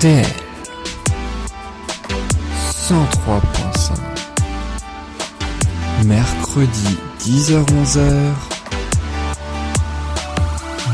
RDL 103.5 Mercredi 10h-11h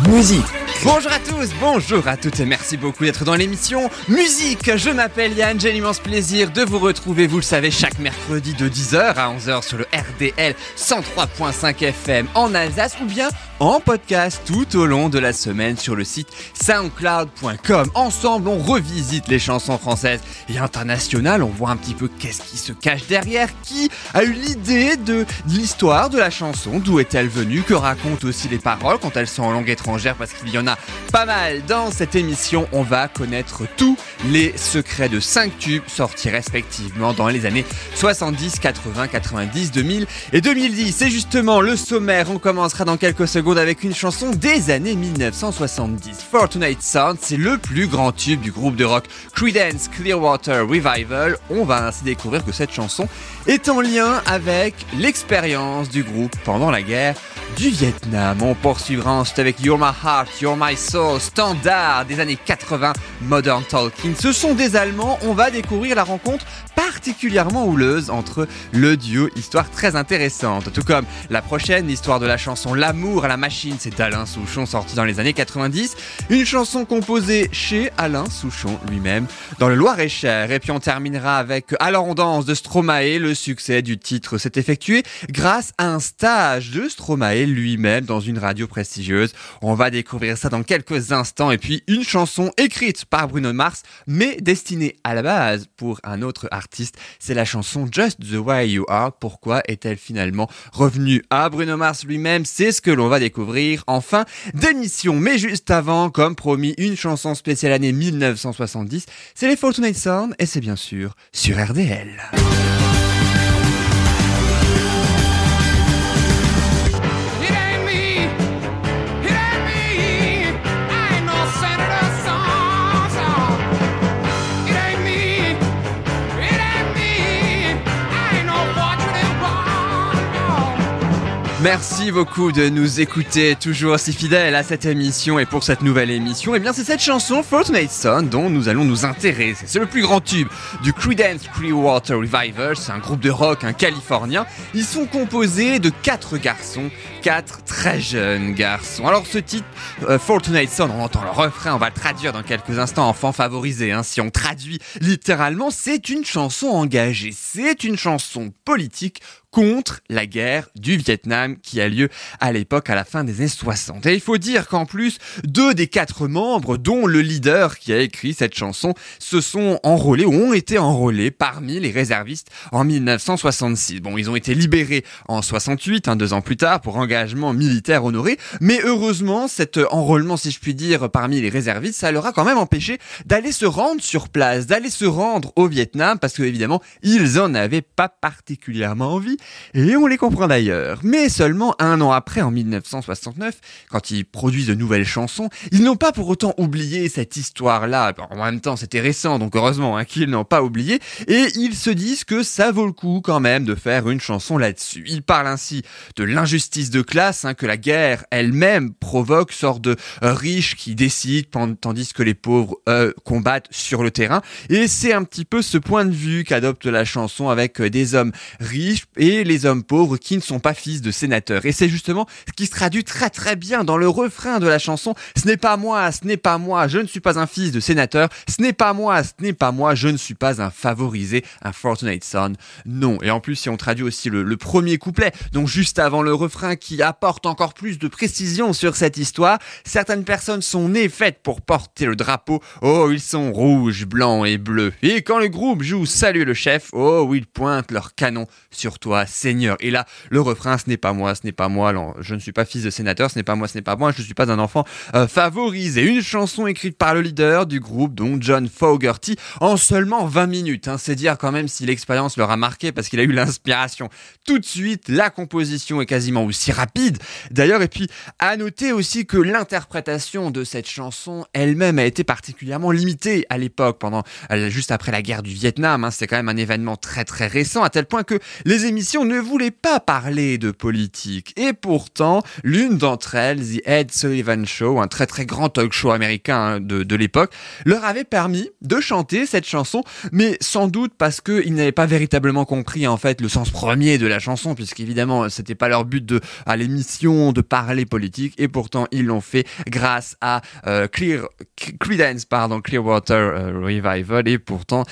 Musique. Bonjour à tous, bonjour à toutes et merci beaucoup d'être dans l'émission Musique. Je m'appelle Yann, j'ai l'immense plaisir de vous retrouver, vous le savez, chaque mercredi de 10h à 11h sur le RDL 103.5 FM en Alsace ou bien en podcast tout au long de la semaine sur le site soundcloud.com. Ensemble, on revisite les chansons françaises et internationales, on voit un petit peu qu'est-ce qui se cache derrière, qui a eu l'idée de, l'histoire de la chanson, d'où est-elle venue, que racontent aussi les paroles quand elles sont en langue étrangère parce qu'il y en a pas mal. Dans cette émission, on va connaître tous les secrets de 5 tubes sortis respectivement dans les années 70, 80, 90, 2000 et 2010. C'est justement le sommaire, on commencera dans quelques secondes avec une chanson des années 1970. Fortunate Sound, c'est le plus grand tube du groupe de rock Creedence Clearwater Revival. On va ainsi découvrir que cette chanson est en lien avec l'expérience du groupe pendant la guerre du Vietnam. On poursuivra ensuite avec You're My Heart, You're My Soul, standard des années 80, Modern Talking. Ce sont des Allemands, on va découvrir la rencontre particulièrement houleuse entre le duo, histoire très intéressante. Tout comme la prochaine, l'histoire de la chanson L'amour à la machine, c'est Alain Souchon sorti dans les années 90. Une chanson composée chez Alain Souchon lui-même dans le Loir-et-Cher. Et puis on terminera avec Alors on de Stromae. Le succès du titre s'est effectué grâce à un stage de Stromae lui-même dans une radio prestigieuse. On va découvrir ça dans quelques instants. Et puis une chanson écrite par Bruno Mars, mais destinée à la base pour un autre artiste. C'est la chanson Just the Way You Are. Pourquoi est-elle finalement revenue à Bruno Mars lui-même? C'est ce que l'on va découvrir en fin d'émission. Mais juste avant, comme promis, une chanson spéciale année 1970. C'est les Fortunate Sound et c'est bien sûr sur RDL. Merci beaucoup de nous écouter, toujours aussi fidèles à cette émission et pour cette nouvelle émission, eh bien c'est cette chanson Fortunate Son dont nous allons nous intéresser. C'est le plus grand tube du Creedence Clearwater Revival, c'est un groupe de rock, un californien. Ils sont composés de quatre garçons, quatre très jeunes garçons. Alors ce titre, euh, Fortunate Son, on entend le refrain, on va le traduire dans quelques instants, enfant favorisé, hein, si on traduit littéralement, c'est une chanson engagée, c'est une chanson politique contre la guerre du Vietnam qui a lieu à l'époque à la fin des années 60. Et il faut dire qu'en plus, deux des quatre membres, dont le leader qui a écrit cette chanson, se sont enrôlés ou ont été enrôlés parmi les réservistes en 1966. Bon, ils ont été libérés en 68, hein, deux ans plus tard, pour engagement militaire honoré, mais heureusement, cet enrôlement, si je puis dire, parmi les réservistes, ça leur a quand même empêché d'aller se rendre sur place, d'aller se rendre au Vietnam, parce que évidemment, ils en avaient pas particulièrement envie, et on les comprend d'ailleurs. Mais seulement un an après, en 1969, quand ils produisent de nouvelles chansons, ils n'ont pas pour autant oublié cette histoire-là. En même temps, c'était récent, donc heureusement hein, qu'ils n'ont pas oublié. Et ils se disent que ça vaut le coup quand même de faire une chanson là-dessus. Ils parlent ainsi de l'injustice de classe, hein, que la guerre elle-même provoque, sorte de riches qui décident, tandis que les pauvres euh, combattent sur le terrain. Et c'est un petit peu ce point de vue qu'adopte la chanson avec euh, des hommes riches et les hommes pauvres qui ne sont pas fils de sénateurs. Et c'est justement ce qui se traduit très très bien dans le refrain de la chanson. Ce n'est pas moi, ce n'est pas moi, je ne suis pas un fils de sénateur. Ce n'est pas moi, ce n'est pas moi, je ne suis pas un favorisé, un fortunate son. Non. Et en plus, si on traduit aussi le, le premier couplet, donc juste avant le refrain qui apporte encore plus de précision sur cette histoire, certaines personnes sont nées faites pour porter le drapeau. Oh, ils sont rouges, blancs et bleus. Et quand le groupe joue Salut le chef, oh, ils pointent leur canon sur toi, Seigneur. Et là, le refrain, ce n'est pas moi, ce n'est pas moi, je ne suis pas fils de sénateur, ce n'est pas moi, ce n'est pas moi, je ne suis pas un enfant euh, favorisé. Une chanson écrite par le leader du groupe, donc John Fogerty, en seulement 20 minutes. Hein. C'est dire quand même si l'expérience leur a marqué parce qu'il a eu l'inspiration tout de suite. La composition est quasiment aussi rapide. D'ailleurs, et puis à noter aussi que l'interprétation de cette chanson elle-même a été particulièrement limitée à l'époque, pendant euh, juste après la guerre du Vietnam. Hein. C'était quand même un événement très très récent, à tel point que les émissions émission ne voulait pas parler de politique. Et pourtant, l'une d'entre elles, The Ed Sullivan Show, un très très grand talk show américain hein, de, de l'époque, leur avait permis de chanter cette chanson, mais sans doute parce qu'ils n'avaient pas véritablement compris en fait le sens premier de la chanson, puisqu'évidemment c'était pas leur but de à l'émission de parler politique, et pourtant ils l'ont fait grâce à euh, Clear Creedence, pardon, Clearwater euh, Revival, et pourtant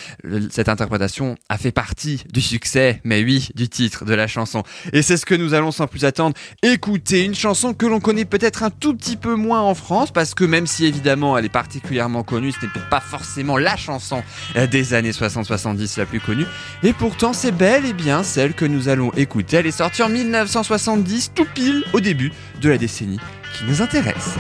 cette interprétation a fait partie du succès, mais oui, du titre de la chanson. Et c'est ce que nous allons sans plus attendre écouter, une chanson que l'on connaît peut-être un tout petit peu moins en France, parce que même si évidemment elle est particulièrement connue, ce n'est pas forcément la chanson euh, des années 60-70 la plus connue, et pourtant c'est bel et bien celle que nous allons écouter. Elle est sortie en 1970, tout pile au début de la décennie qui nous intéresse.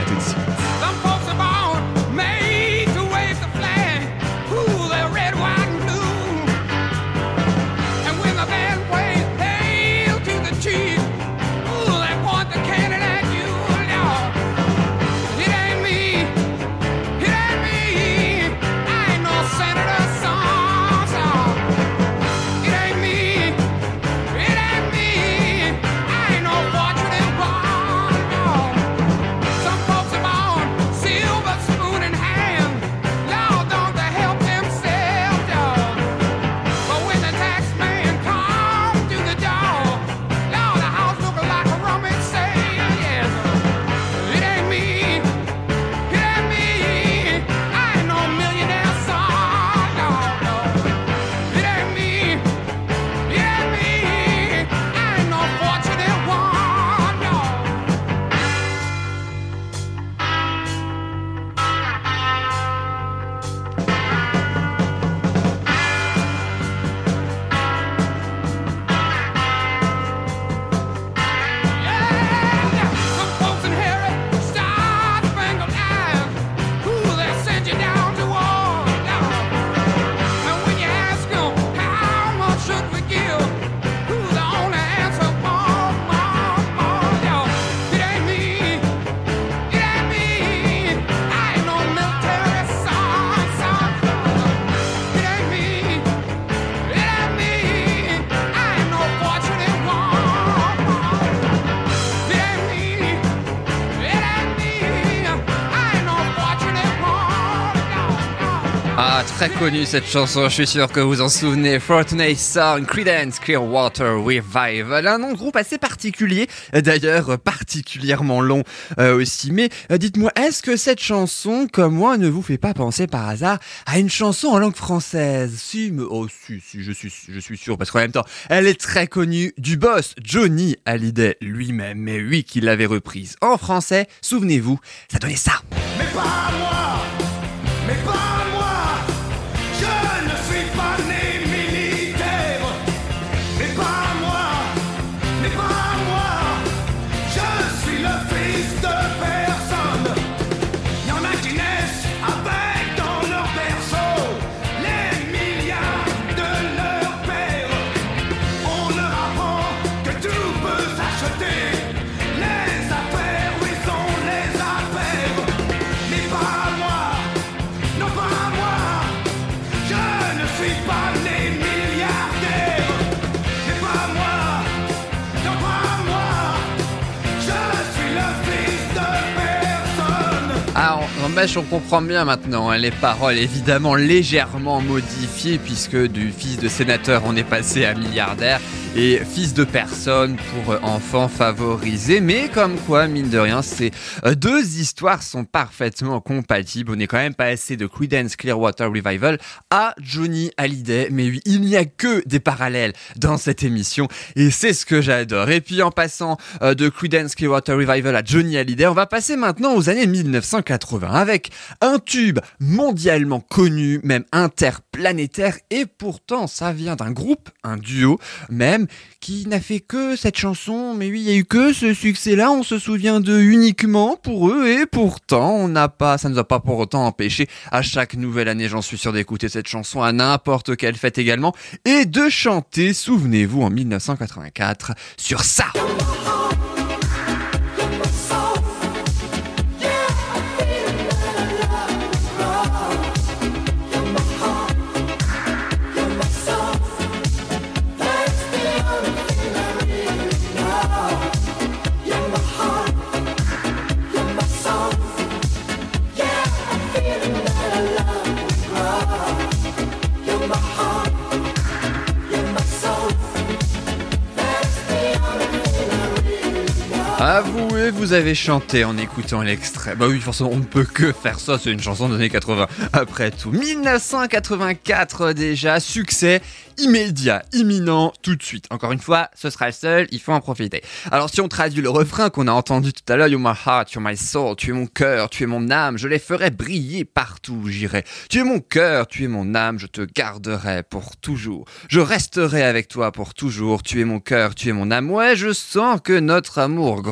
Très connue cette chanson, je suis sûr que vous en souvenez. Fortnite Song, Creedence Clearwater Revival, un nom de groupe assez particulier, d'ailleurs particulièrement long euh, aussi. Mais euh, dites-moi, est-ce que cette chanson, comme moi, ne vous fait pas penser par hasard à une chanson en langue française? Si, mais oh si, si, je suis, je suis sûr, parce qu'en même temps, elle est très connue du boss Johnny Hallyday lui-même. Mais oui, qu'il l'avait reprise en français. Souvenez-vous, ça donnait ça. Mais pas moi, On comprend bien maintenant hein, les paroles, évidemment légèrement modifiées, puisque du fils de sénateur, on est passé à milliardaire, et fils de personne pour euh, enfants favorisés. Mais comme quoi, mine de rien, ces euh, deux histoires sont parfaitement compatibles. On est quand même passé de Creedence Clearwater Revival à Johnny Hallyday. Mais oui, il n'y a que des parallèles dans cette émission, et c'est ce que j'adore. Et puis en passant euh, de Creedence Clearwater Revival à Johnny Hallyday, on va passer maintenant aux années 1980 avec un tube mondialement connu, même interplanétaire, et pourtant ça vient d'un groupe, un duo même, qui n'a fait que cette chanson, mais oui, il y a eu que ce succès-là, on se souvient d'eux uniquement pour eux, et pourtant on n'a pas, ça ne nous a pas pour autant empêché à chaque nouvelle année, j'en suis sûr, d'écouter cette chanson à n'importe quelle fête également, et de chanter, souvenez-vous, en 1984, sur ça. Avouez, vous avez chanté en écoutant l'extrait. Bah oui, forcément, on ne peut que faire ça, c'est une chanson des années 80. Après tout, 1984 déjà, succès immédiat, imminent, tout de suite. Encore une fois, ce sera le seul, il faut en profiter. Alors si on traduit le refrain qu'on a entendu tout à l'heure, You're my heart, you're my soul, tu es mon cœur, tu es mon âme, je les ferai briller partout où j'irai. Tu es mon cœur, tu es mon âme, je te garderai pour toujours. Je resterai avec toi pour toujours, tu es mon cœur, tu es mon âme. Ouais, je sens que notre amour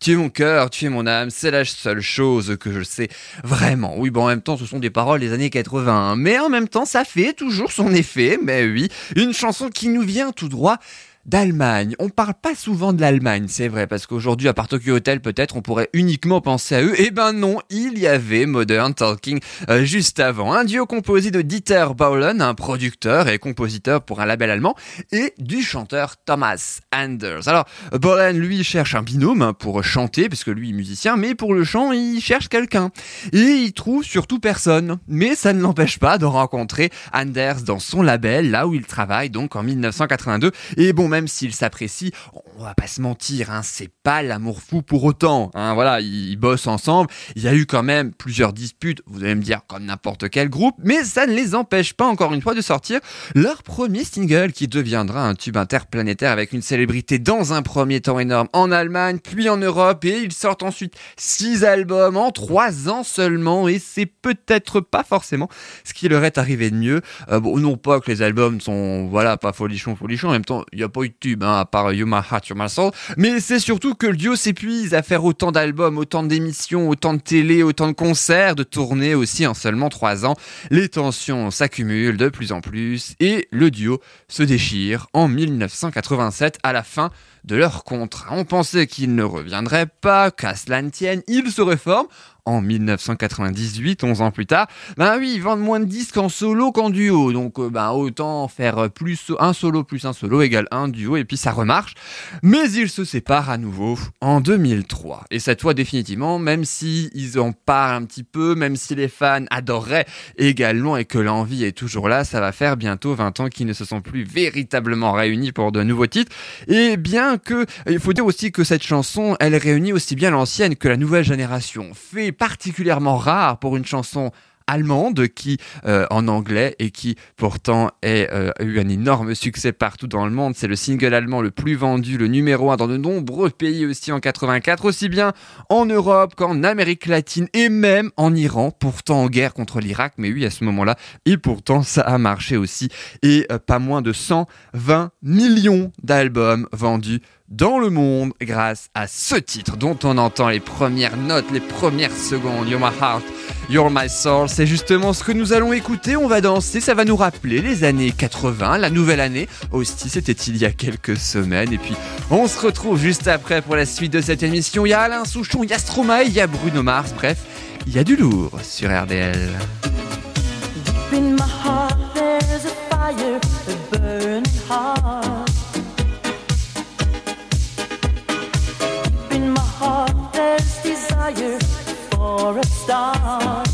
Tu es mon cœur, tu es mon âme, c'est la seule chose que je sais. Vraiment. Oui, bon, en même temps, ce sont des paroles des années 80, mais en même temps, ça fait toujours son effet, mais oui, une chanson qui nous vient tout droit d'Allemagne. On parle pas souvent de l'Allemagne, c'est vrai, parce qu'aujourd'hui, à part Tokyo Hotel, peut-être, on pourrait uniquement penser à eux. Eh ben non, il y avait Modern Talking euh, juste avant. Un duo composé de Dieter Baulen, un producteur et compositeur pour un label allemand, et du chanteur Thomas Anders. Alors, Baulen, lui, cherche un binôme pour chanter, parce que lui est musicien, mais pour le chant, il cherche quelqu'un. Et il trouve surtout personne. Mais ça ne l'empêche pas de rencontrer Anders dans son label, là où il travaille, donc en 1982. Et bon, même s'il s'apprécie, on va pas se mentir, hein, c'est pas l'amour fou pour autant. Hein, voilà, ils, ils bossent ensemble. Il y a eu quand même plusieurs disputes, vous allez me dire, comme n'importe quel groupe, mais ça ne les empêche pas, encore une fois, de sortir leur premier single qui deviendra un tube interplanétaire avec une célébrité dans un premier temps énorme en Allemagne, puis en Europe, et ils sortent ensuite six albums en trois ans seulement, et c'est peut-être pas forcément ce qui leur est arrivé de mieux. Euh, bon, non pas que les albums sont, voilà, pas folichon, folichon, en même temps, il n'y a pas eu de tube, hein, à part You My mais c'est surtout que le duo s'épuise à faire autant d'albums, autant d'émissions, autant de télé, autant de concerts, de tournées aussi en seulement trois ans. Les tensions s'accumulent de plus en plus, et le duo se déchire en 1987 à la fin de leur contrat. On pensait qu'ils ne reviendraient pas, qu'à cela ne tienne, ils se reforment en 1998, 11 ans plus tard. Ben oui, ils vendent moins de disques en solo qu'en duo, donc euh, ben autant faire plus un solo plus un solo égale un duo et puis ça remarche. Mais ils se séparent à nouveau en 2003. Et cette fois définitivement, même si ils en parlent un petit peu, même si les fans adoreraient également et que l'envie est toujours là, ça va faire bientôt 20 ans qu'ils ne se sont plus véritablement réunis pour de nouveaux titres. Et bien que, il faut dire aussi que cette chanson, elle réunit aussi bien l'ancienne que la nouvelle génération. Fait particulièrement rare pour une chanson allemande qui euh, en anglais et qui pourtant euh, a eu un énorme succès partout dans le monde. C'est le single allemand le plus vendu, le numéro un dans de nombreux pays aussi en 84, aussi bien en Europe qu'en Amérique latine et même en Iran, pourtant en guerre contre l'Irak. Mais oui, à ce moment-là, et pourtant ça a marché aussi. Et euh, pas moins de 120 millions d'albums vendus dans le monde grâce à ce titre dont on entend les premières notes, les premières secondes. You're my heart, you're my soul. C'est justement ce que nous allons écouter. On va danser. Ça va nous rappeler les années 80, la nouvelle année. Aussi, c'était il y a quelques semaines. Et puis, on se retrouve juste après pour la suite de cette émission. Il y a Alain Souchon, il y a Stromae, il y a Bruno Mars. Bref, il y a du lourd sur RDL. In my heart, a fire, burning heart. Star.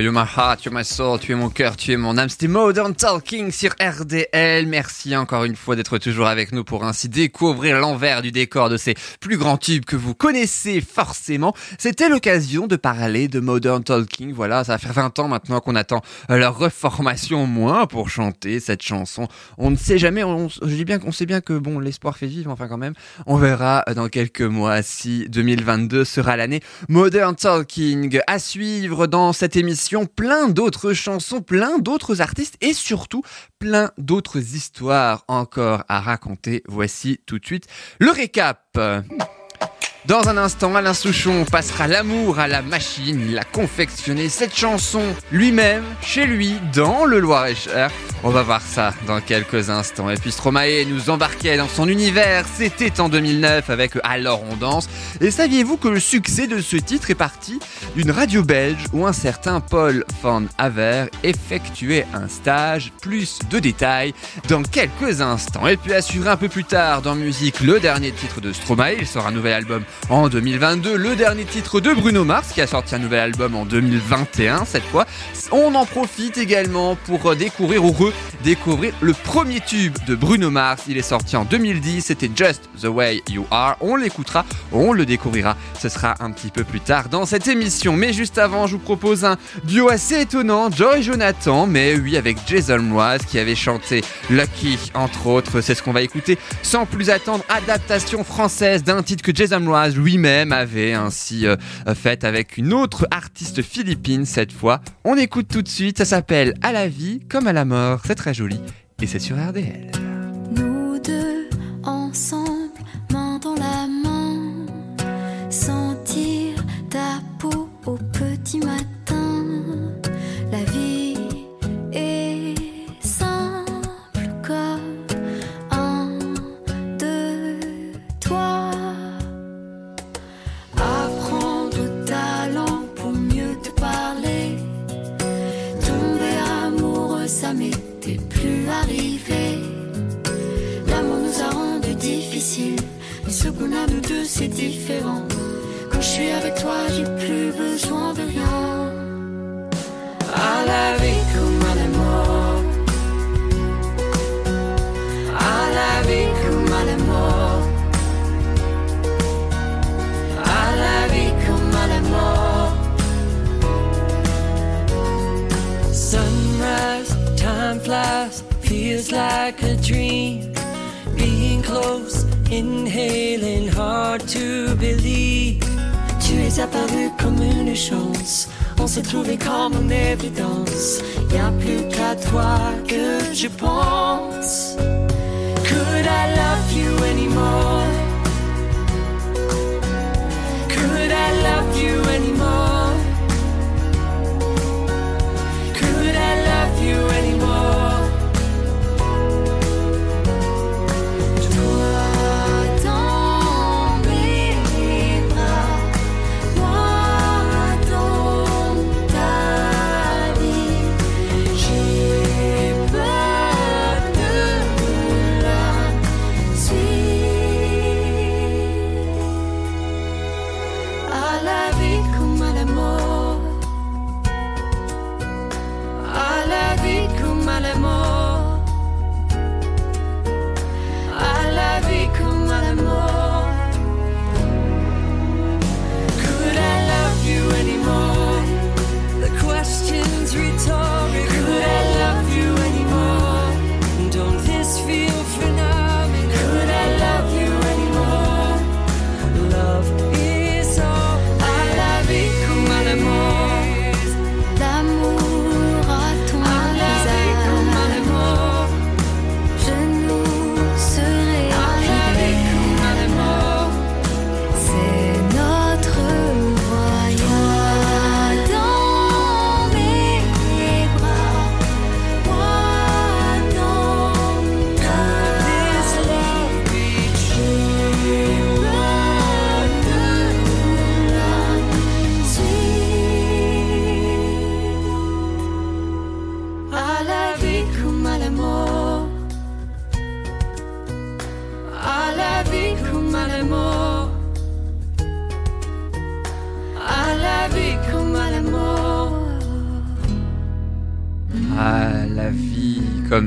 You're my heart, you're my soul, tu es mon cœur, tu es mon âme. C'était Modern Talking sur RDL. Merci encore une fois d'être toujours avec nous pour ainsi découvrir l'envers du décor de ces plus grands tubes que vous connaissez forcément. C'était l'occasion de parler de Modern Talking. Voilà, ça fait 20 ans maintenant qu'on attend leur reformation au moins pour chanter cette chanson. On ne sait jamais, je dis bien qu'on sait bien que bon, l'espoir fait vivre, enfin quand même. On verra dans quelques mois si 2022 sera l'année Modern Talking. À suivre dans cette émission, plein d'autres chansons, plein d'autres artistes et surtout plein d'autres histoires encore à raconter. Voici tout de suite le récap. Dans un instant, Alain Souchon passera l'amour à la machine. Il a confectionné cette chanson lui-même, chez lui, dans le Loir-et-Cher. On va voir ça dans quelques instants. Et puis Stromae nous embarquait dans son univers. C'était en 2009 avec Alors on danse. Et saviez-vous que le succès de ce titre est parti d'une radio belge où un certain Paul Van Haver effectuait un stage? Plus de détails dans quelques instants. Et puis assuré un peu plus tard dans musique le dernier titre de Stromae. Il sort un nouvel album en 2022. Le dernier titre de Bruno Mars qui a sorti un nouvel album en 2021 cette fois. On en profite également pour découvrir ou redécouvrir le premier tube de Bruno Mars. Il est sorti en 2010. C'était Just the Way You Are. On l'écoutera, on le découvrira. Ce sera un petit peu plus tard dans cette émission. Mais juste avant, je vous propose un duo assez étonnant. Joy Jonathan, mais oui, avec Jason Mraz qui avait chanté Lucky, entre autres. C'est ce qu'on va écouter sans plus attendre. Adaptation française d'un titre que Jason Mraz lui-même avait ainsi euh, fait avec une autre artiste philippine cette fois. On écoute tout de suite. Ça s'appelle À la vie comme à la mort. C'est très joli et c'est sur RDL. L'amour nous a rendu difficile. Mais ce qu'on a nous deux, c'est différent. Quand je suis avec toi, j'ai plus besoin de rien. À la vie comme like a dream. Being close, inhaling, hard to believe. Tu es apparu comme une chance. On s'est trouvé comme une évidence. Y a plus qu'à toi que je pense. Could I love you anymore? Could I love you anymore?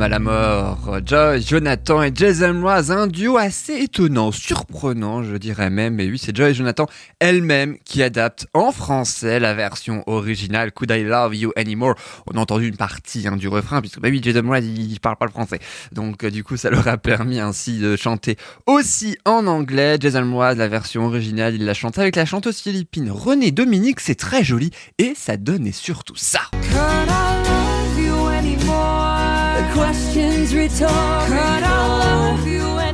À la mort, Joy, Jonathan et Jason Mraz, un duo assez étonnant, surprenant je dirais même, et oui c'est Joy et Jonathan elle-même qui adaptent en français la version originale Could I Love You Anymore? On a entendu une partie hein, du refrain, puisque bah oui Jason Mraz il, parle pas le français, donc euh, du coup ça leur a permis ainsi de chanter aussi en anglais. Jason Mraz, la version originale, il la chante avec la chanteuse philippine Renée Dominique, c'est très joli, et ça donnait surtout ça. Question's rhetorical. Could I love you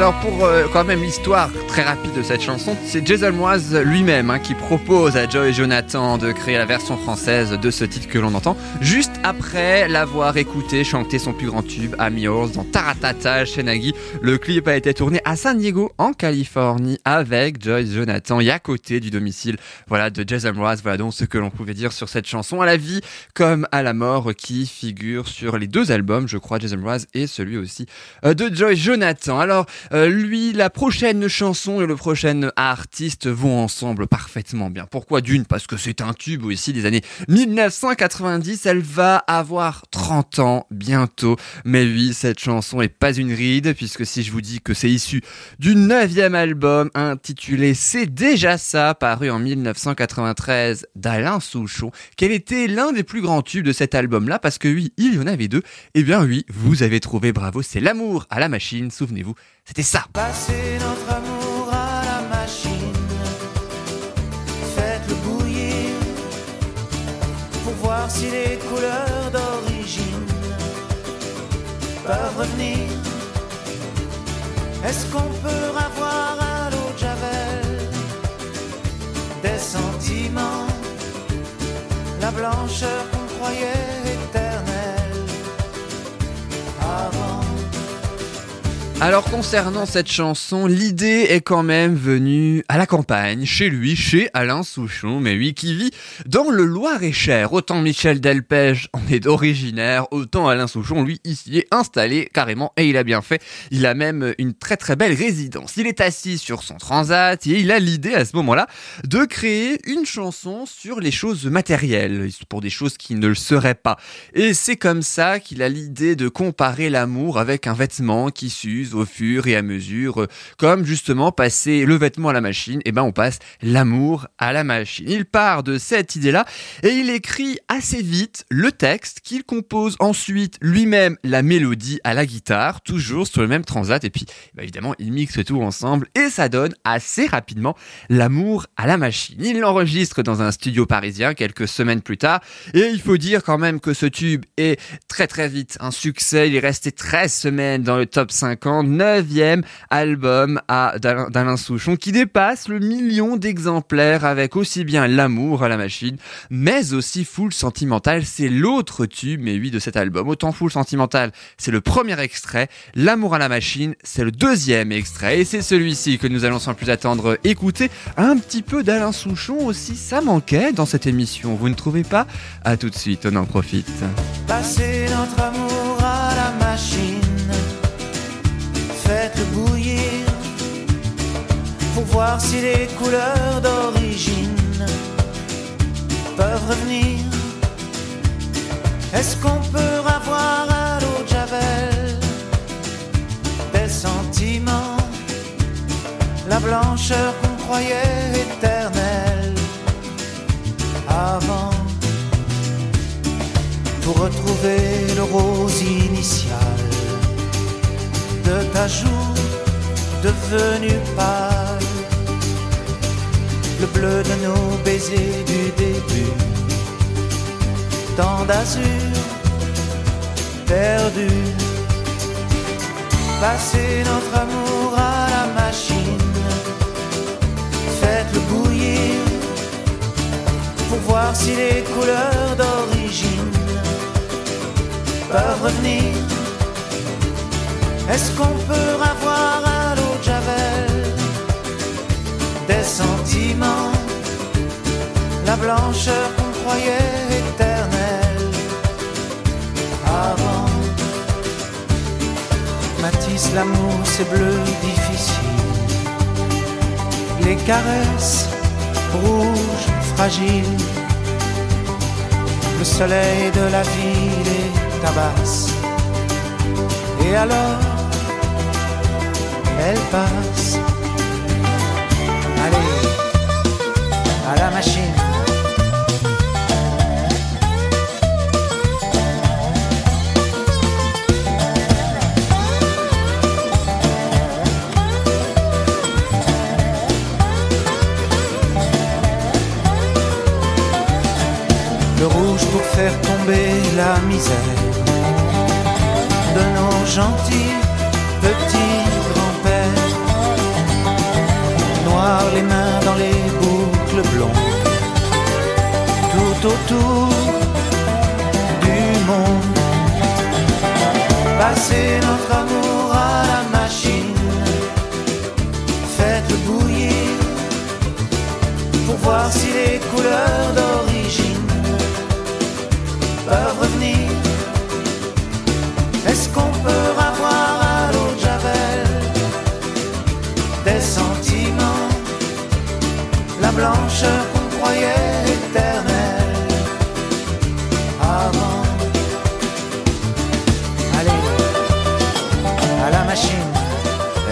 Alors pour euh, quand même l'histoire très rapide de cette chanson, c'est Jason Mraz lui-même hein, qui propose à Joy Jonathan de créer la version française de ce titre que l'on entend, juste après l'avoir écouté chanter son plus grand tube Amy Yours dans Taratata chez Nagui. Le clip a été tourné à San Diego en Californie avec Joy Jonathan et à côté du domicile voilà, de Jason Mraz. Voilà donc ce que l'on pouvait dire sur cette chanson à la vie comme à la mort qui figure sur les deux albums, je crois, Jason Mraz et celui aussi euh, de Joy Jonathan. Alors euh, lui, la prochaine chanson et le prochain artiste vont ensemble parfaitement bien. Pourquoi d'une? Parce que c'est un tube aussi des années 1990. Elle va avoir 30 ans bientôt. Mais oui, cette chanson est pas une ride puisque si je vous dis que c'est issu du neuvième album intitulé C'est déjà ça, paru en 1993 d'Alain Souchon, quel était l'un des plus grands tubes de cet album-là? Parce que oui, il y en avait deux. Eh bien oui, vous avez trouvé bravo, c'est l'amour à la machine, souvenez-vous, c'était ça. Passez notre amour à la machine. Faites-le bouillir pour voir si les couleurs d'origine peuvent revenir. Est-ce qu'on peut avoir à l'eau de Javel des sentiments, la blancheur qu'on croyait éternelle Alors concernant cette chanson, l'idée est quand même venue à la campagne, chez lui, chez Alain Souchon, mais lui qui vit dans le Loir-et-Cher. Autant Michel Delpech en est originaire, autant Alain Souchon, lui, ici est installé carrément, et il a bien fait. Il a même une très très belle résidence. Il est assis sur son transat et il a l'idée à ce moment-là de créer une chanson sur les choses matérielles, pour des choses qui ne le seraient pas. Et c'est comme ça qu'il a l'idée de comparer l'amour avec un vêtement qui s'use au fur et à mesure, euh, comme justement passer le vêtement à la machine, et ben on passe l'amour à la machine. Il part de cette idée-là et il écrit assez vite le texte qu'il compose ensuite lui-même la mélodie à la guitare, toujours sur le même transat, et puis bah, évidemment il mixe tout ensemble et ça donne assez rapidement l'amour à la machine. Il l'enregistre dans un studio parisien quelques semaines plus tard et il faut dire quand même que ce tube est très très vite un succès. Il est resté 13 semaines dans le top 50, neuvième album à d'Alain Souchon qui dépasse le million d'exemplaires avec aussi bien l'amour à la machine, mais aussi Full Sentimental. C'est l'autre tube, mais oui, de cet album. Autant Full Sentimental, c'est le premier extrait. L'amour à la machine, c'est le deuxième extrait. Et c'est celui-ci que nous allons sans plus attendre écouter. Un petit peu d'Alain Souchon aussi, ça manquait dans cette émission. Vous ne trouvez pas? À tout de suite, on en profite. Notre amour voir si les couleurs d'origine peuvent revenir. Est-ce qu'on peut avoir à l'eau de Javel des sentiments, la blancheur qu'on croyait éternelle avant? pour retrouver le rose initial de ta joue devenue pâle, le bleu de nos baisers du début, tant d'azur perdu, passer notre amour à la machine, faites-le bouillir pour voir si les couleurs d'origine peuvent revenir. Est-ce qu'on peut avoir la blancheur qu'on croyait éternelle avant. Matisse, l'amour, c'est bleu difficile. Les caresses rouges, fragiles. Le soleil de la ville les tabasse. Et alors, elle passe. Misère de nos gentils petits grands-pères. Noir les mains dans les boucles blondes, tout autour du monde. Passer notre amour à la machine, faites bouillir pour voir si les couleurs d'origine revenir. Est-ce qu'on peut avoir à l'eau Javel des sentiments, la blancheur qu'on croyait éternelle avant? Allez, à la machine.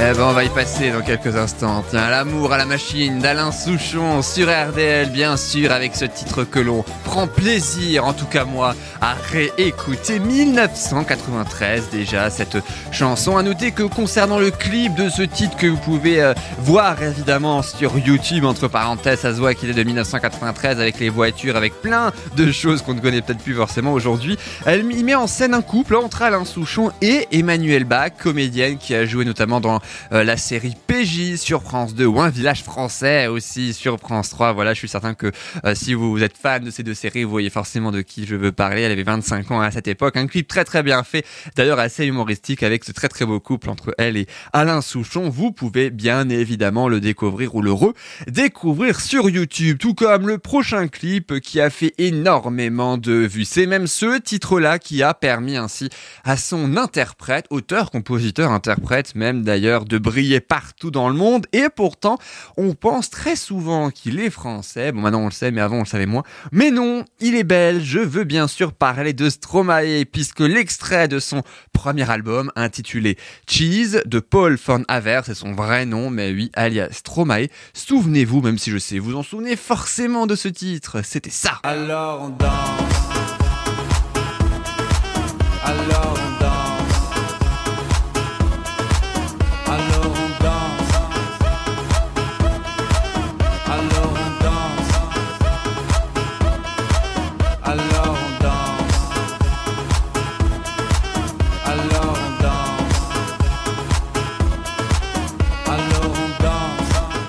Eh ben on va y passer dans quelques instants. Tiens, l'amour à la machine d'Alain Souchon sur RDL, bien sûr, avec ce titre que l'on prend plaisir, en tout cas moi, à réécouter. 1993 déjà, cette chanson. À noter que concernant le clip de ce titre que vous pouvez euh, voir évidemment sur YouTube, entre parenthèses, ça se voit qu'il est de 1993 avec les voitures, avec plein de choses qu'on ne connaît peut-être plus forcément aujourd'hui. Y met en scène un couple entre Alain Souchon et Emmanuel Bach, comédienne qui a joué notamment dans euh, la série PJ sur France 2 ou Un village français aussi sur France 3. Voilà, je suis certain que euh, si vous êtes fan de ces deux vous voyez forcément de qui je veux parler. Elle avait 25 ans à cette époque. Un clip très très bien fait, d'ailleurs assez humoristique avec ce très très beau couple entre elle et Alain Souchon. Vous pouvez bien évidemment le découvrir ou le redécouvrir sur YouTube, tout comme le prochain clip qui a fait énormément de vues. C'est même ce titre-là qui a permis ainsi à son interprète, auteur, compositeur, interprète même d'ailleurs, de briller partout dans le monde. Et pourtant, on pense très souvent qu'il est français. Bon, maintenant on le sait, mais avant on le savait moins. Mais non, il est belge. Je veux bien sûr parler de Stromae, puisque l'extrait de son premier album, intitulé Cheese, de Paul von Haver, c'est son vrai nom, mais oui, alias Stromae. Souvenez-vous, même si je sais, vous en souvenez forcément de ce titre. C'était ça. Alors on danse. Alors on danse.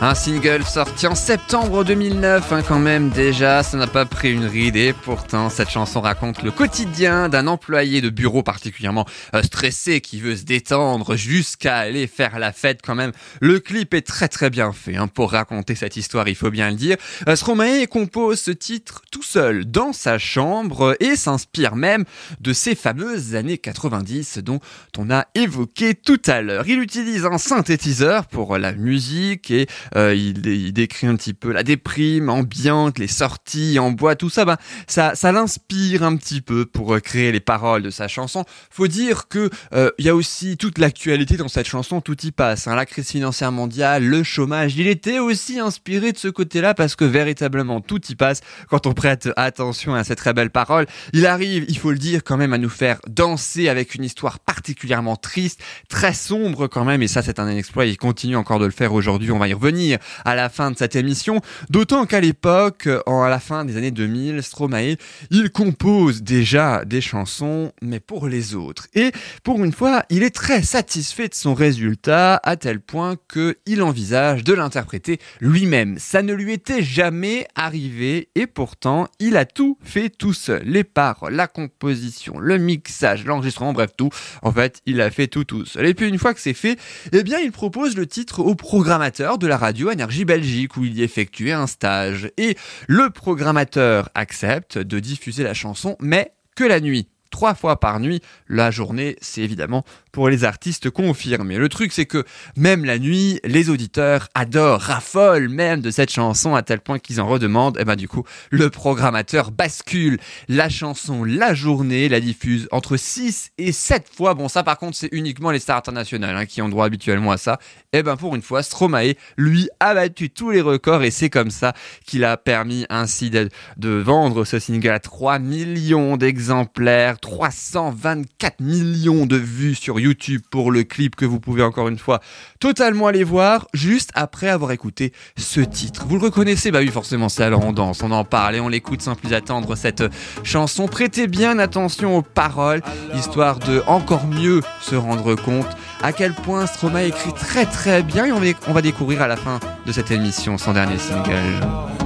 Un single sorti en septembre 2009, hein, quand même déjà, ça n'a pas pris une ride et pourtant cette chanson raconte le quotidien d'un employé de bureau particulièrement euh, stressé qui veut se détendre jusqu'à aller faire la fête quand même. Le clip est très très bien fait hein, pour raconter cette histoire, il faut bien le dire. Euh, Stromae compose ce titre tout seul dans sa chambre et s'inspire même de ces fameuses années 90 dont on a évoqué tout à l'heure. Il utilise un synthétiseur pour la musique et euh, il, décrit un petit peu la déprime ambiante, les sorties en bois, tout ça. Ben, ça, ça l'inspire un petit peu pour euh, créer les paroles de sa chanson. Faut dire que euh, il y a aussi toute l'actualité dans cette chanson, tout y passe. hein. La crise financière mondiale, le chômage. Il était aussi inspiré de ce côté-là parce que véritablement tout y passe quand on prête attention à cette très belle parole. Il arrive, il faut le dire, quand même à nous faire danser avec une histoire particulièrement triste, très sombre quand même. Et ça, c'est un exploit. Il continue encore de le faire aujourd'hui. On va y revenir à la fin de cette émission. D'autant qu'à l'époque, à la fin des années 2000, Stromae, il compose déjà des chansons, mais pour les autres. Et pour une fois, il est très satisfait de son résultat, à tel point qu'il envisage de l'interpréter lui-même. Ça ne lui était jamais arrivé, et pourtant, il a tout fait tout seul. Les paroles, la composition, le mixage, l'enregistrement, bref, tout. En fait, il a fait tout tout seul. Et puis, une fois que c'est fait, eh bien, il propose le titre au programmateur de la radio Radio Énergie Belgique où il y effectuait un stage. Et le programmateur accepte de diffuser la chanson, mais que la nuit. Trois fois par nuit, la journée, c'est évidemment pour les artistes confirmés. Le truc, c'est que même la nuit, les auditeurs adorent, raffolent même de cette chanson à tel point qu'ils en redemandent. Et ben du coup, le programmateur bascule la chanson la journée, la diffuse entre 6 et 7 fois. Bon, ça par contre, c'est uniquement les stars internationales hein, qui ont droit habituellement à ça. Et ben pour une fois, Stromae, lui, a battu tous les records et c'est comme ça qu'il a permis ainsi de, de vendre ce single à 3 millions d'exemplaires, 324 millions de vues sur YouTube pour le clip que vous pouvez encore une fois totalement aller voir juste après avoir écouté ce titre. Vous le reconnaissez? Bah oui, forcément, c'est alors on danse, on en parle et on l'écoute sans plus attendre cette chanson. Prêtez bien attention aux paroles, histoire de encore mieux se rendre compte à quel point Stromae écrit très très bien et on va, découvrir à la fin de cette émission son dernier single.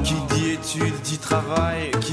Qui dit études dit travail, qui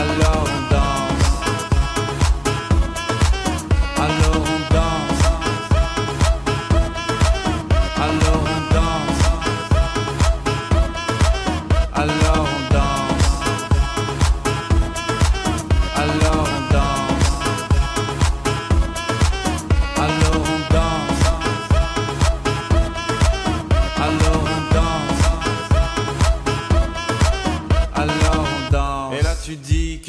alone.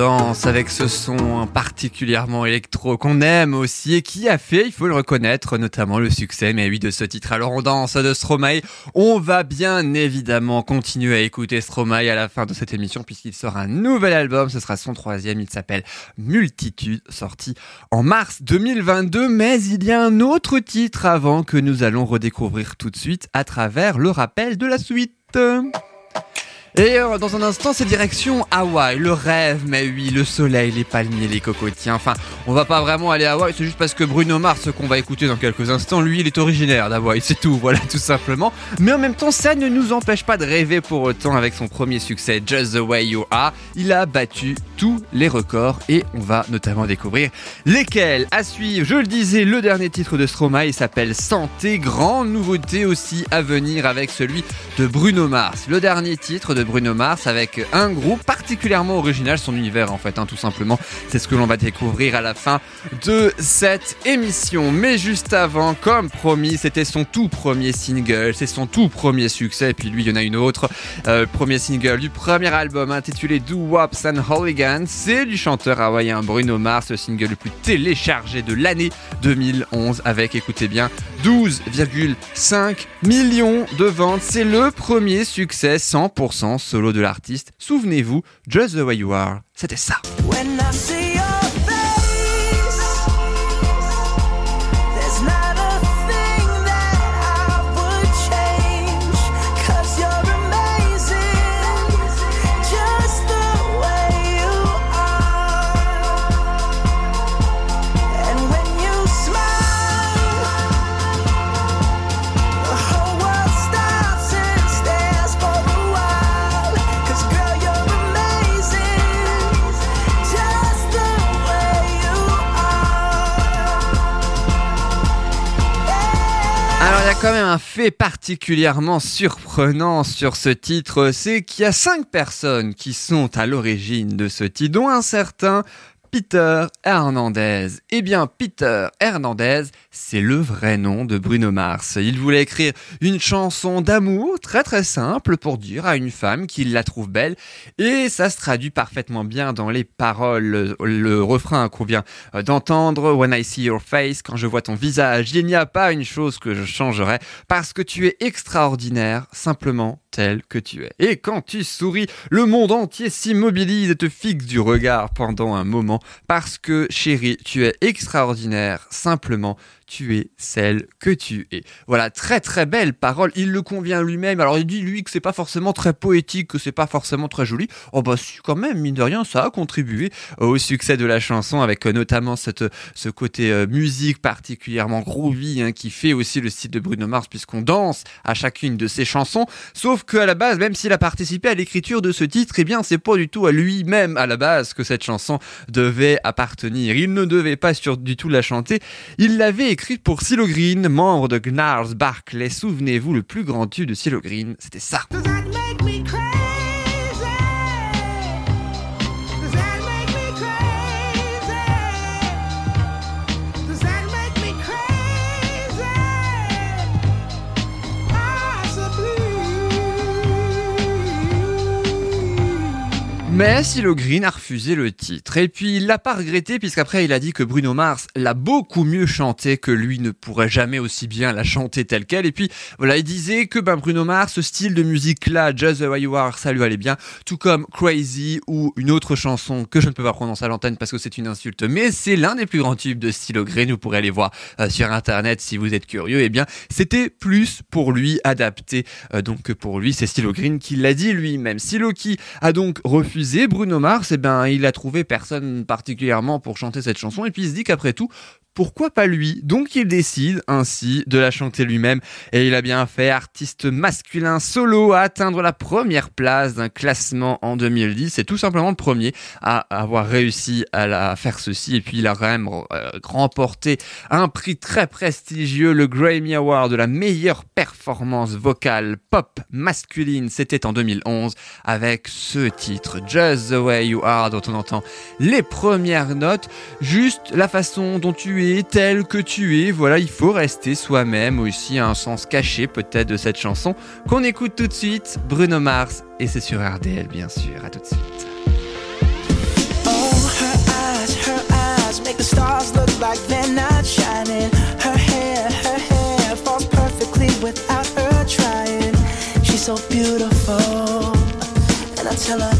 avec ce son particulièrement électro qu'on aime aussi et qui a fait, il faut le reconnaître, notamment le succès, mais oui, de ce titre. Alors on danse de Stromae. On va bien évidemment continuer à écouter Stromae à la fin de cette émission puisqu'il sort un nouvel album. Ce sera son troisième. Il s'appelle Multitude, sorti en mars 2022. Mais il y a un autre titre avant que nous allons redécouvrir tout de suite à travers le rappel de la suite. Et euh, dans un instant, c'est direction Hawaï, le rêve, mais oui, le soleil, les palmiers, les cocotiers. Enfin, on va pas vraiment aller à Hawaï, c'est juste parce que Bruno Mars, qu'on va écouter dans quelques instants, lui, il est originaire d'Hawaï, c'est tout, voilà, tout simplement. Mais en même temps, ça ne nous empêche pas de rêver pour autant avec son premier succès, Just the Way You Are. Il a battu tous les records et on va notamment découvrir lesquels. À suivre, je le disais, le dernier titre de Stromae, il s'appelle Santé. Grande nouveauté aussi à venir avec celui de Bruno Mars. Le dernier titre de Bruno Mars avec un groupe particulièrement original, son univers en fait, hein, tout simplement. C'est ce que l'on va découvrir à la fin de cette émission. Mais juste avant, comme promis, c'était son tout premier single, c'est son tout premier succès. Et puis lui, il y en a une autre. Euh, premier single du premier album intitulé Do Wops and Hooligans. C'est du chanteur hawaïen Bruno Mars, le single le plus téléchargé de l'année 2011 avec, écoutez bien, 12,5 millions de ventes. C'est le premier succès 100% solo de l'artiste. Souvenez-vous, Just the Way You Are, c'était ça. Quand même un fait particulièrement surprenant sur ce titre, c'est qu'il y a cinq personnes qui sont à l'origine de ce titre, dont un certain Peter Hernandez. Eh bien, Peter Hernandez, c'est le vrai nom de Bruno Mars. Il voulait écrire une chanson d'amour très très simple pour dire à une femme qu'il la trouve belle et ça se traduit parfaitement bien dans les paroles. Le, refrain qu'on vient d'entendre, When I see your face, quand je vois ton visage, il n'y a pas une chose que je changerais parce que tu es extraordinaire, simplement tel que tu es. Et quand tu souris, le monde entier s'immobilise et te fixe du regard pendant un moment parce que chérie, tu es extraordinaire, simplement tu es celle que tu es. Voilà, très très belle parole. Il le convient lui-même. Alors il dit lui que c'est pas forcément très poétique, que c'est pas forcément très joli. Oh bah si, quand même, mine de rien, ça a contribué au succès de la chanson avec euh, notamment cette, ce côté euh, musique particulièrement groovy hein, qui fait aussi le style de Bruno Mars puisqu'on danse à chacune de ses chansons. Sauf que à la base, même s'il a participé à l'écriture de ce titre, eh bien c'est pas du tout à lui-même à la base que cette chanson devait appartenir. Il ne devait pas sur, du tout la chanter. Il l'avait écrite pour CeeLo Green, membre de Gnars Barclay. Souvenez-vous, le plus grand tube de CeeLo Green, c'était ça. Mais Silo Green a refusé le titre. Et puis il l'a pas regretté puisqu'après il a dit que Bruno Mars l'a beaucoup mieux chanté que lui ne pourrait jamais aussi bien la chanter telle qu'elle. Et puis voilà, il disait que ben, Bruno Mars, ce style de musique là, Just the Way You Are, ça lui allait bien. Tout comme Crazy ou une autre chanson que je ne peux pas prononcer à l'antenne parce que c'est une insulte. Mais c'est l'un des plus grands tubes de Silo Green. Vous pourrez aller voir euh, sur internet si vous êtes curieux. Eh bien, c'était plus pour lui adapté. euh, donc que pour lui, c'est Silo Green qui l'a dit lui-même. Silo qui a donc refusé Bruno Mars, eh ben, il a trouvé personne particulièrement pour chanter cette chanson. Et puis il se dit qu'après tout, pourquoi pas lui? Donc il décide ainsi de la chanter lui-même et il a bien fait artiste masculin solo à atteindre la première place d'un classement en 2010. C'est tout simplement le premier à avoir réussi à la faire ceci et puis il a quand même euh, remporté un prix très prestigieux, le Grammy Award de la meilleure performance vocale pop masculine. C'était en 2011 avec ce titre Just the Way You Are dont on entend les premières notes, juste la façon dont tu es, tel que tu es. Voilà, il faut rester soi-même aussi, un sens caché peut-être de cette chanson qu'on écoute tout de suite. Bruno Mars et c'est sur RDL bien sûr. À tout de suite. Without her trying. She's so beautiful, and I tell her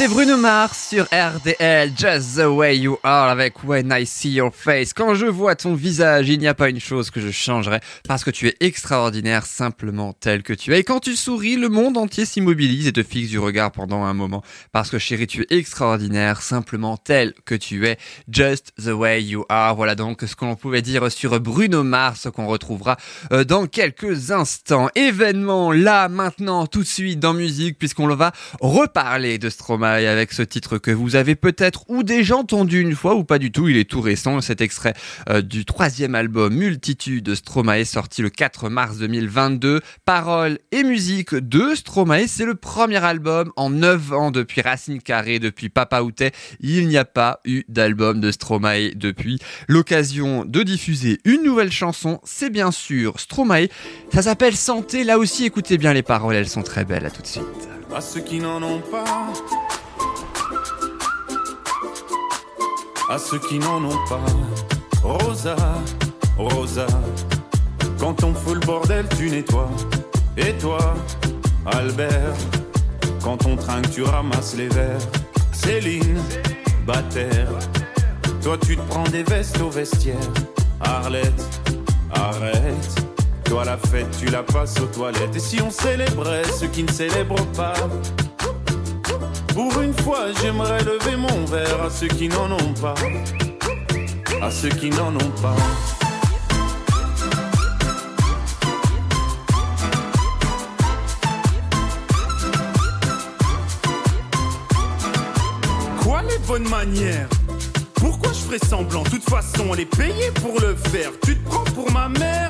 C'était Bruno Mars sur RDL, Just the Way You Are avec When I See Your Face. Quand je vois ton visage, il n'y a pas une chose que je changerais parce que tu es extraordinaire simplement tel que tu es. Et quand tu souris, le monde entier s'immobilise et te fixe du regard pendant un moment parce que chérie, tu es extraordinaire simplement tel que tu es. Just the Way You Are. Voilà donc ce que l'on pouvait dire sur Bruno Mars qu'on retrouvera euh, dans quelques instants. Événement là, maintenant, tout de suite dans musique puisqu'on va reparler de Stromae avec ce titre que vous avez peut-être ou déjà entendu une fois ou pas du tout. Il est tout récent. Cet extrait euh, du troisième album Multitude de Stromae sorti le 4 mars 2022. Paroles et musique de Stromae. C'est le premier album en 9 ans depuis Racine Carrée, depuis Papa Outé. Il n'y a pas eu d'album de Stromae depuis. L'occasion de diffuser une nouvelle chanson, c'est bien sûr Stromae. Ça s'appelle Santé. Là aussi, écoutez bien les paroles. Elles sont très belles. À tout de suite. ceux qui n'en ont pas. À ceux qui n'en ont pas. Rosa, Rosa, quand on fout le bordel, tu nettoies. Et toi, Albert, quand on trinque, tu ramasses les verres. Céline, Bataire, toi tu te prends des vestes au vestiaire. Arlette, arrête. Toi la fête, tu la passes aux toilettes. Et si on célébrait ceux qui ne célèbrent pas? Pour une fois, j'aimerais lever mon verre à ceux qui n'en ont pas. À ceux qui n'en ont pas. Quoi les bonnes manières? Pourquoi je ferais semblant? De toute façon, elle est payée pour le faire. Tu te prends pour ma mère?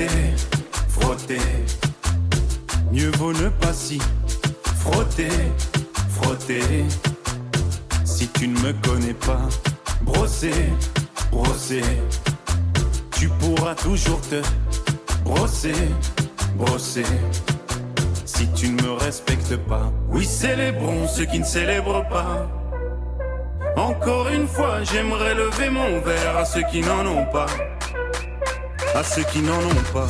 Frotter, frotter. Mieux vaut ne pas s'y frotter, frotter. Si tu ne me connais pas, brosser, brosser. Tu pourras toujours te brosser, brosser. Si tu ne me respectes pas, oui, célébrons ceux qui ne célèbrent pas. Encore une fois, j'aimerais lever mon verre à ceux qui n'en ont pas. À ceux qui n'en ont pas.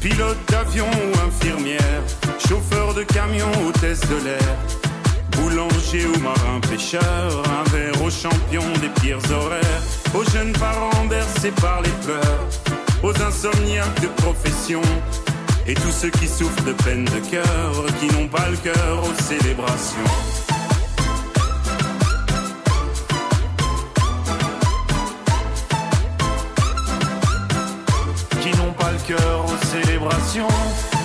Pilote d'avion ou infirmière, chauffeur de camion, hôtesse de l'air, boulanger ou marin pêcheur, un verre aux champions des pires horaires, aux jeunes parents bercés par les pleurs, aux insomniaques de profession, et tous ceux qui souffrent de peine de cœur, qui n'ont pas le cœur aux célébrations. Qui n'ont pas le cœur aux célébrations.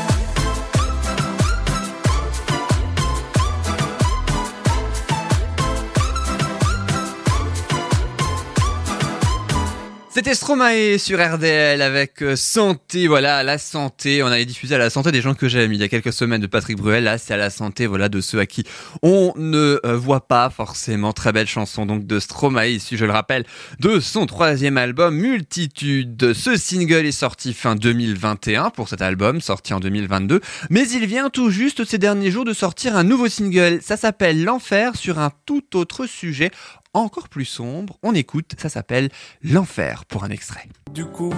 C'était Stromae sur RDL avec euh, Santé, voilà, la santé. On avait diffusé à la santé des gens que j'aime il y a quelques semaines de Patrick Bruel. Là, c'est à la santé, voilà, de ceux à qui on ne euh, voit pas forcément. Très belle chanson, donc, de Stromae, ici, je le rappelle, de son troisième album, Multitude. Ce single est sorti fin 2021 pour cet album, sorti en 2022. Mais il vient tout juste ces derniers jours de sortir un nouveau single. Ça s'appelle L'Enfer sur un tout autre sujet encore plus sombre. On écoute, ça s'appelle L'Enfer pour un extrait. Du coup,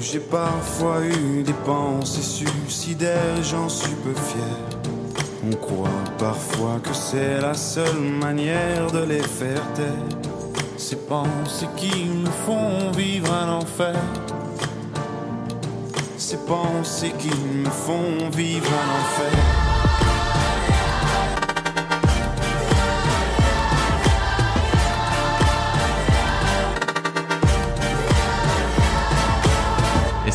j'ai parfois eu des pensées suicidaires, j'en suis peu fier. On croit parfois que c'est la seule manière de les faire taire. Ces pensées qui me font vivre un enfer. Ces pensées qui me font vivre un enfer.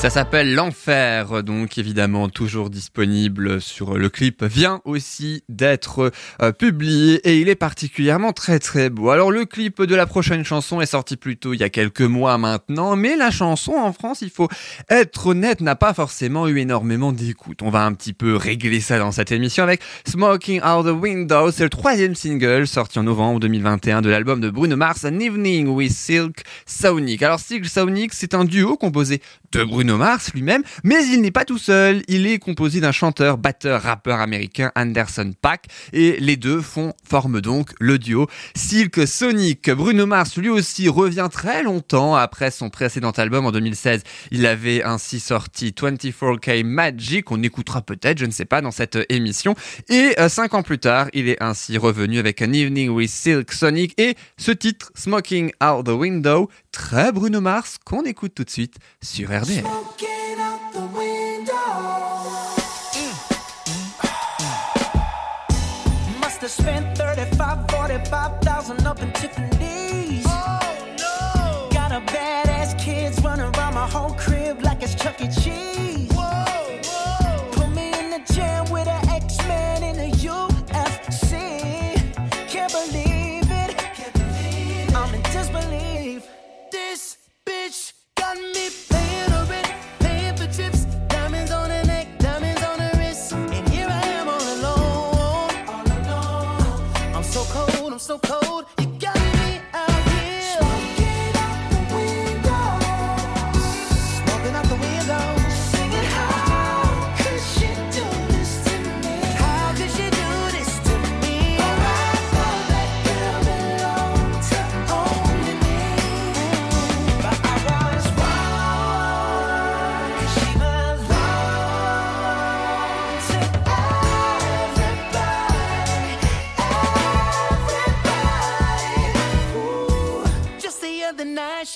Ça s'appelle L'Enfer, donc évidemment toujours disponible sur le clip, vient aussi d'être euh, publié et il est particulièrement très très beau. Alors le clip de la prochaine chanson est sorti plus tôt il y a quelques mois maintenant, mais la chanson en France, il faut être honnête, n'a pas forcément eu énormément d'écoute. On va un petit peu régler ça dans cette émission avec Smoking Out the Window, c'est le troisième single sorti en novembre 2021 de l'album de Bruno Mars, An Evening with Silk Sonic. Alors Silk Sonic, c'est un duo composé de Bruno Mars lui-même, mais il n'est pas tout seul. Il est composé d'un chanteur, batteur, rappeur américain Anderson Paak et les deux font forment donc le duo Silk Sonic. Bruno Mars lui aussi revient très longtemps après son précédent album en 2016. Il avait ainsi sorti 24K Magic, on écoutera peut-être, je ne sais pas, dans cette émission. Et euh, cinq ans plus tard, il est ainsi revenu avec An Evening with Silk Sonic et ce titre, Smoking Out the Window, très Bruno Mars, qu'on écoute tout de suite sur RDL. So cold.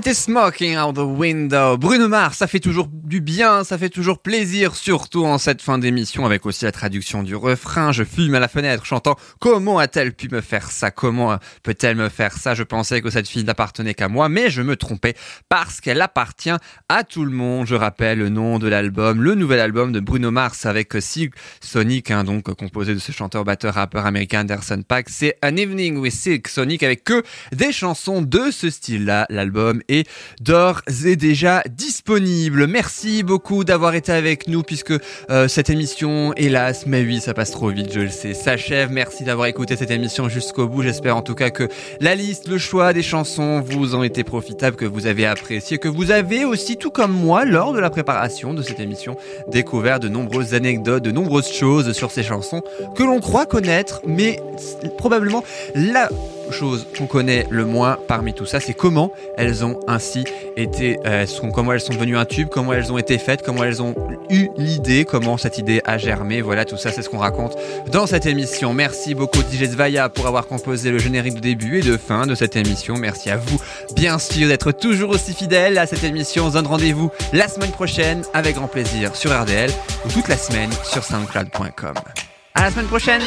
C'était Smoking Out the Window. Bruno Mars, ça fait toujours bien, ça fait toujours plaisir, surtout en cette fin d'émission, avec aussi la traduction du refrain. Je fume à la fenêtre chantant Comment a-t-elle pu me faire ça? Comment peut-elle me faire ça? Je pensais que cette fille n'appartenait qu'à moi, mais je me trompais parce qu'elle appartient à tout le monde. Je rappelle le nom de l'album, le nouvel album de Bruno Mars avec Silk Sonic, hein, donc composé de ce chanteur, batteur, rappeur américain Anderson Paak. C'est An Evening with Silk Sonic avec que des chansons de ce style-là. L'album est d'ores et déjà disponible. Merci beaucoup d'avoir été avec nous puisque euh, cette émission, hélas, mais oui, ça passe trop vite, je le sais, s'achève. Merci d'avoir écouté cette émission jusqu'au bout. J'espère en tout cas que la liste, le choix des chansons vous ont été profitables, que vous avez apprécié, que vous avez aussi, tout comme moi, lors de la préparation de cette émission, découvert de nombreuses anecdotes, de nombreuses choses sur ces chansons que l'on croit connaître, mais probablement la chose qu'on connaît le moins parmi tout ça, c'est comment elles ont ainsi été, euh, comment elles sont devenues un tube, comment elles ont été faites, comment elles ont eu l'idée, comment cette idée a germé. Voilà, tout ça, c'est ce qu'on raconte dans cette émission. Merci beaucoup DJ Zvaya pour avoir composé le générique de début et de fin de cette émission. Merci à vous, bien sûr, d'être toujours aussi fidèles à cette émission. On se donne rendez-vous la semaine prochaine avec grand plaisir sur RDL ou toute la semaine sur soundcloud.com. À la semaine prochaine!